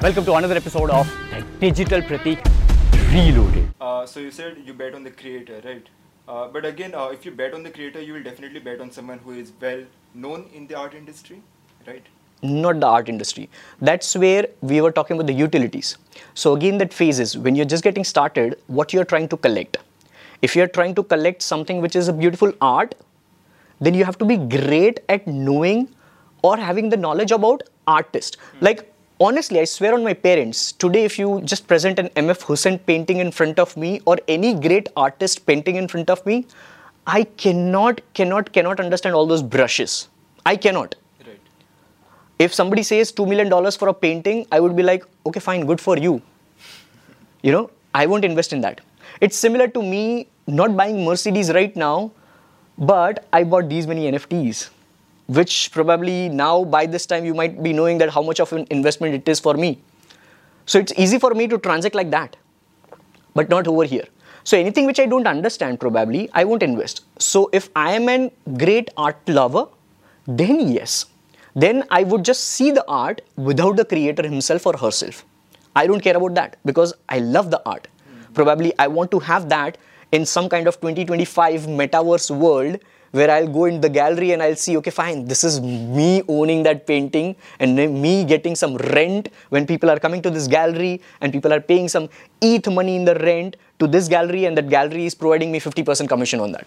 Welcome to another episode of Digital Pratik Reloaded. Uh, so you said you bet on the creator, right? Uh, but again, uh, if you bet on the creator, you will definitely bet on someone who is well known in the art industry, right? not the art industry. That's where we were talking about the utilities. So again, that phase is when you're just getting started, what you're trying to collect. If you're trying to collect something which is a beautiful art, then you have to be great at knowing or having the knowledge about artist. Like honestly, I swear on my parents, today if you just present an MF Husain painting in front of me or any great artist painting in front of me, I cannot, cannot, cannot understand all those brushes. I cannot Right. if somebody says $2 million for a painting, I would be like, okay, fine, good for you. You know, I won't invest in that. It's similar to me not buying Mercedes right now, but I bought these many NFTs, which probably now by this time you might be knowing that how much of an investment it is for me. So it's easy for me to transact like that, but not over here. So anything which I don't understand, probably I won't invest. So if I am a great art lover, then yes, then I would just see the art without the creator himself or herself. I don't care about that because I love the art. Probably I want to have that in some kind of 2025 metaverse world where I'll go in the gallery and I'll see, okay, fine, this is me owning that painting and me getting some rent when people are coming to this gallery and people are paying some ETH money in the rent to this gallery and that gallery is providing me 50% commission on that.